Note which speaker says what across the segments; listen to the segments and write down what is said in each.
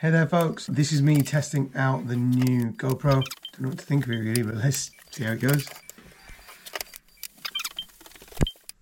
Speaker 1: Hey there folks, this is me testing out the new GoPro. Don't know what to think of it really, but let's see how it goes.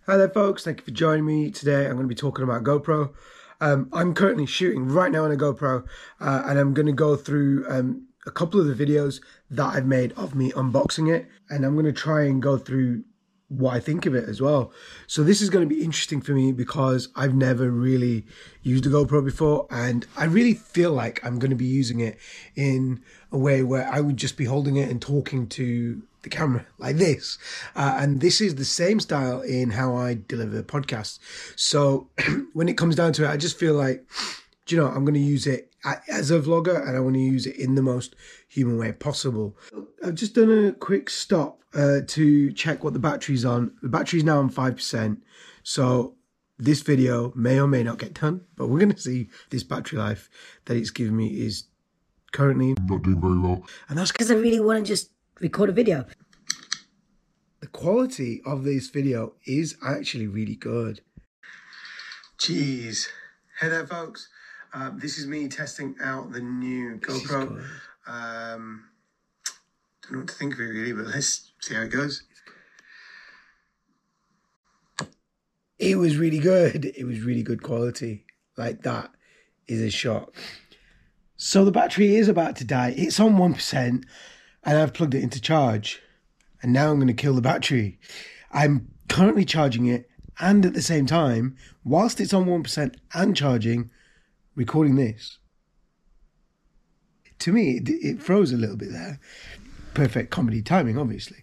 Speaker 1: Hi there folks, thank you for joining me today. I'm going to be talking about GoPro. Um, I'm currently shooting right now on a GoPro uh, and I'm going to go through um, a couple of the videos that I've made of me unboxing it and I'm going to try and go through what I think of it as well. So this is going to be interesting for me because I've never really used a GoPro before and I really feel like I'm going to be using it in a way where I would just be holding it and talking to the camera like this. Uh, and this is the same style in how I deliver podcasts. So when it comes down to it, I just feel like, you know, I'm going to use it as a vlogger and I want to use it in the most human way possible. I've just done a quick stop uh, to check what the battery's on. The battery's now on 5%. So this video may or may not get done, but we're going to see this battery life that it's giving me is currently
Speaker 2: not doing very well.
Speaker 3: And that's because I really want to just record a video.
Speaker 1: The quality of this video is actually really good. Jeez. Hey there, folks. Uh, this is me testing out the new GoPro. Um, don't know what to think of it really, but let's see how it goes. It was really good. It was really good quality. Like that is a shock. So the battery is about to die. It's on 1% and I've plugged it into charge. And now I'm going to kill the battery. I'm currently charging it and at the same time, whilst it's on 1% and charging, recording this. To me, it, it froze a little bit there perfect comedy timing, obviously.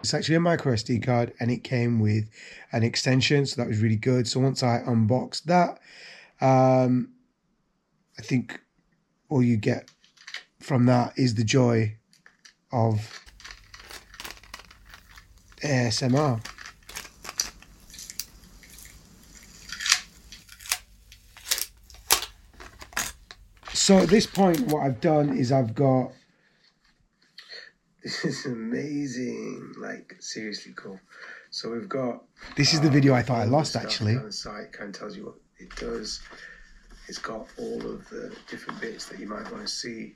Speaker 1: It's actually a micro SD card and it came with an extension, so that was really good. So once I unboxed that, um, I think all you get from that is the joy of ASMR. So at this point, what I've done is I've got. This is amazing. Like, seriously cool. So we've got. This is the video I thought I um, lost actually. On the site kind of tells you what it does. It's got all of the different bits that you might want to see.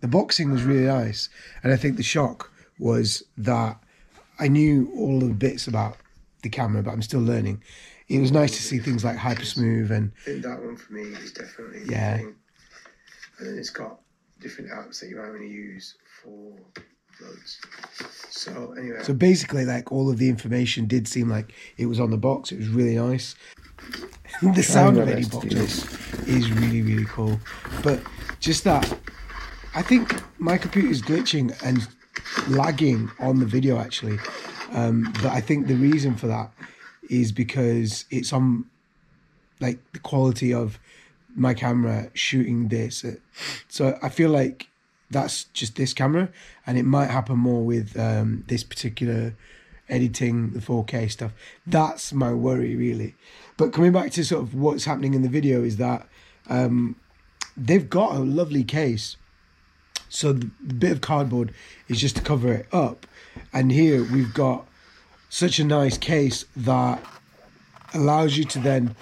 Speaker 1: The boxing was really nice. And I think the shock was that I knew all the bits about the camera, but I'm still learning. It was nice to see things like hyper smooth and. I think that one for me is definitely. Yeah and then it's got different apps that you might want to use for uploads. So anyway. So basically, like all of the information did seem like it was on the box. It was really nice. the sound of any boxes is really really cool, but just that, I think my computer is glitching and lagging on the video actually. Um, but I think the reason for that is because it's on like the quality of my camera shooting this. So I feel like that's just this camera, and it might happen more with um, this particular editing the 4K stuff. That's my worry, really. But coming back to sort of what's happening in the video is that um, they've got a lovely case. So the bit of cardboard is just to cover it up, and here we've got such a nice case that allows you to then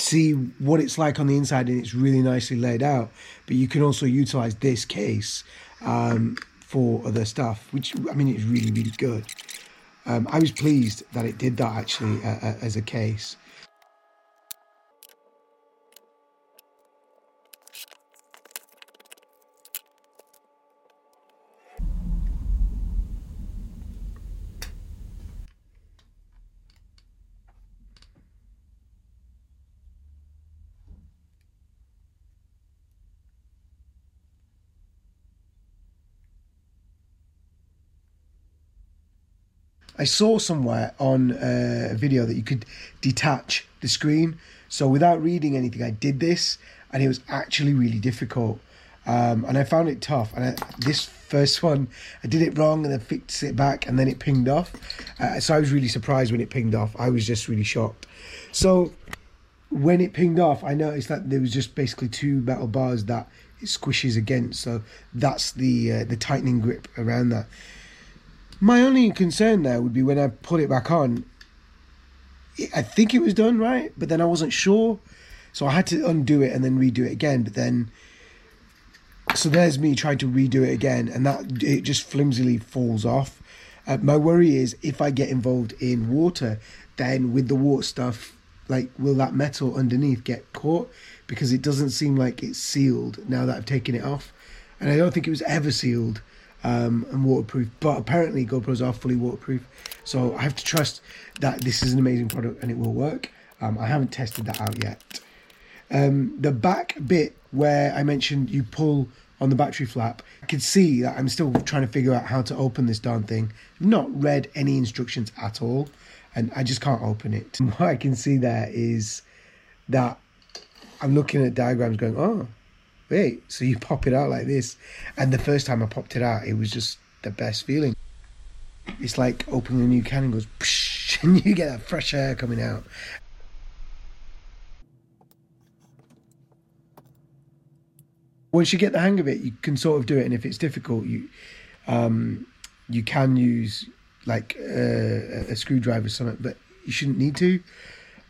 Speaker 1: see what it's like on the inside and it's really nicely laid out but you can also utilize this case um, for other stuff which i mean it's really really good. Um, i was pleased that it did that actually uh, uh as a case I saw somewhere on uh, a video that you could detach the screen. So without reading anything, I did this, and it was actually really difficult. Um, and I found it tough. And I, this first one, I did it wrong, and then fixed it back, and then it pinged off. Uh, so I was really surprised when it pinged off. I was just really shocked. So when it pinged off, I noticed that there was just basically two metal bars that it squishes against. So that's the uh, the tightening grip around that. My only concern there would be when I put it back on, I think it was done right, but then I wasn't sure, so I had to undo it and then redo it again. But then, so there's me trying to redo it again, and that it just flimsily falls off. Uh, my worry is if I get involved in water, then with the water stuff, like will that metal underneath get caught? Because it doesn't seem like it's sealed now that I've taken it off, and I don't think it was ever sealed um, and waterproof. But apparently, GoPros are fully waterproof, so I have to trust that this is an amazing product and it will work. Um, I haven't tested that out yet. Um, the back bit where I mentioned you pull on the battery flap, I can see that I'm still trying to figure out how to open this darn thing. Not read any instructions at all, and I just can't open it. What I can see there is that I'm looking at diagrams going, oh, wait, so you pop it out like this. And the first time I popped it out, it was just the best feeling. It's like opening a new can and goes, psh, and you get that fresh air coming out. Once you get the hang of it, you can sort of do it. And if it's difficult, you um, you can use like a, a screwdriver or something, but you shouldn't need to.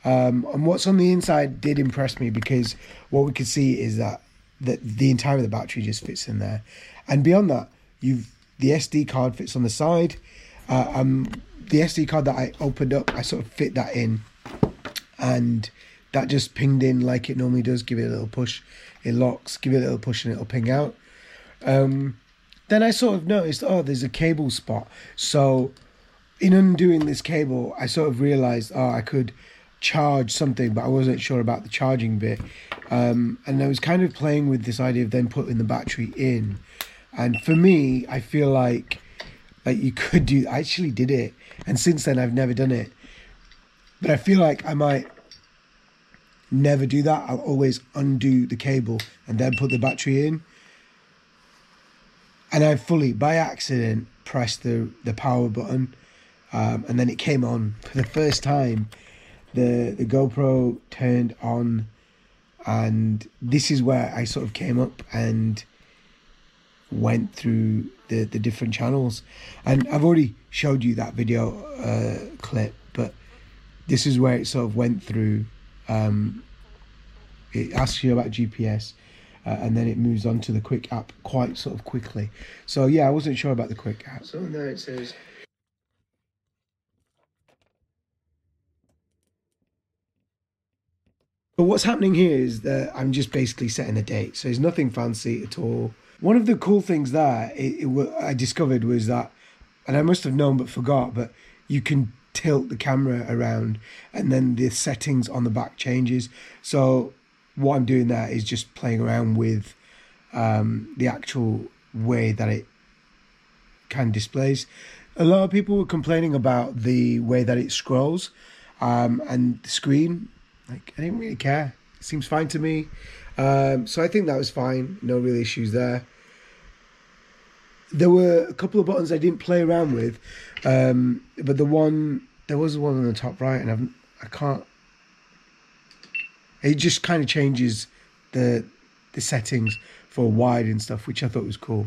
Speaker 1: Um, and what's on the inside did impress me because what we could see is that that the entire of the battery just fits in there, and beyond that, you've the SD card fits on the side. Uh, um, the SD card that I opened up, I sort of fit that in, and that just pinged in like it normally does. Give it a little push, it locks. Give it a little push, and it'll ping out. Um, then I sort of noticed, oh, there's a cable spot. So, in undoing this cable, I sort of realized, oh, I could charge something, but I wasn't sure about the charging bit. Um, and I was kind of playing with this idea of then putting the battery in. And for me, I feel like like you could do. I actually did it, and since then I've never done it. But I feel like I might never do that. I'll always undo the cable and then put the battery in. And I fully, by accident, pressed the the power button, um, and then it came on for the first time the the GoPro turned on, and this is where I sort of came up and went through the the different channels, and I've already showed you that video uh, clip, but this is where it sort of went through. Um, it asks you about GPS. Uh, and then it moves on to the Quik app quite sort of quickly. So yeah, I wasn't sure about the Quik app.
Speaker 2: So now it says
Speaker 1: But what's happening here is that I'm just basically setting a date. So it's nothing fancy at all. One of the cool things that it, it, I discovered was that, and I must have known but forgot, but you can tilt the camera around and then the settings on the back changes. So what I'm doing there is just playing around with um, the actual way that it can displays. A lot of people were complaining about the way that it scrolls um, and the screen like I didn't really care. Seems fine to me. Um, so I think that was fine. No real issues there. There were a couple of buttons I didn't play around with, um, but the one there was one on the top right, and I've, I can't. It just kind of changes the the settings for wide and stuff, which I thought was cool.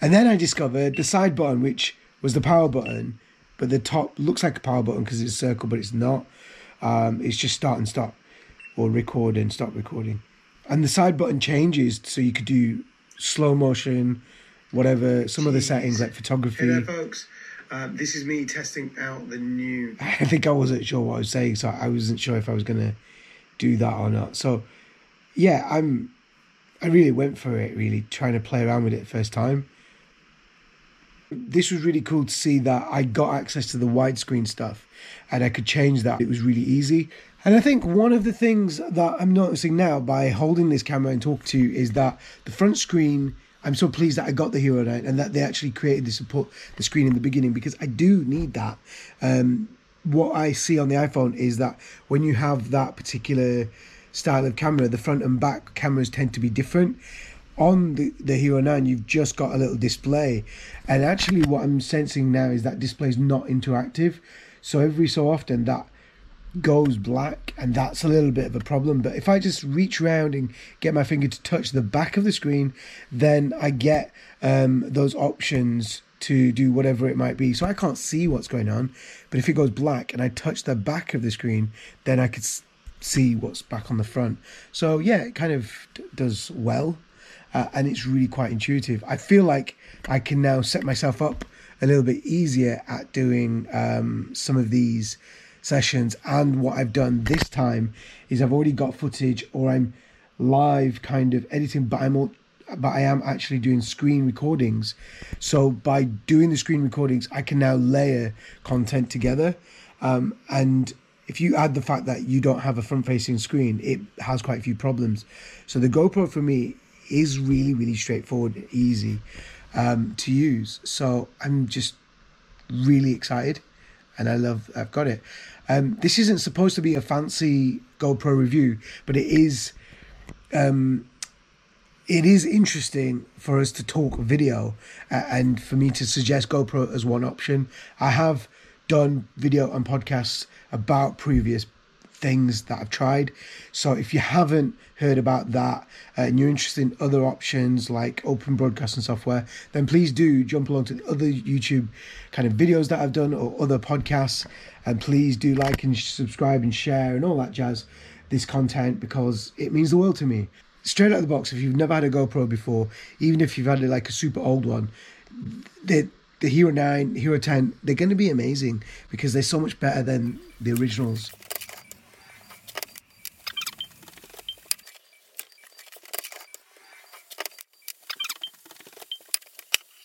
Speaker 1: And then I discovered the side button, which was the power button, but the top looks like a power button because it's a circle, but it's not. Um, it's just start and stop or record and stop recording. And the side button changes so you could do slow motion, whatever, some Jeez. other settings like photography.
Speaker 2: Hey there, folks. Um, this is me testing out the new.
Speaker 1: I think I wasn't sure what I was saying, so I wasn't sure if I was going to do that or not. So, yeah, I'm. I really went for it, really trying to play around with it first time. This was really cool to see that I got access to the widescreen stuff and I could change that. It was really easy. And I think one of the things that I'm noticing now by holding this camera and talking to you is that the front screen. I'm so pleased that I got the Hero 9 and that they actually created the support the screen in the beginning because I do need that. Um, what I see on the iPhone is that when you have that particular style of camera, the front and back cameras tend to be different on the, the Hero 9, you've just got a little display. And actually, what I'm sensing now is that display is not interactive. So every so often, that goes black, and that's a little bit of a problem. But if I just reach around and get my finger to touch the back of the screen, then I get um, those options to do whatever it might be. So I can't see what's going on. But if it goes black and I touch the back of the screen, then I could see what's back on the front. So yeah, it kind of does well. Uh, and it's really quite intuitive. I feel like I can now set myself up a little bit easier at doing um, some of these sessions. And what I've done this time is I've already got footage, or I'm live kind of editing, but I'm all, but I am actually doing screen recordings. So by doing the screen recordings, I can now layer content together. Um, and if you add the fact that you don't have a front facing screen, it has quite a few problems. So the GoPro for me is really, really straightforward, easy um, to use. So I'm just really excited and I love, I've got it. Um, this isn't supposed to be a fancy GoPro review, but it is um, it is interesting for us to talk video uh, and for me to suggest GoPro as one option. I have done video and podcasts about previous things that I've tried. So if you haven't heard about that uh, and you're interested in other options like open broadcasting software, then please do jump along to the other YouTube kind of videos that I've done or other podcasts. And please do like and subscribe and share and all that jazz this content because it means the world to me straight out of the box, if you've never had a GoPro before, even if you've had like a super old one, the the Hero 9, Hero 10, they're going to be amazing because they're so much better than the originals.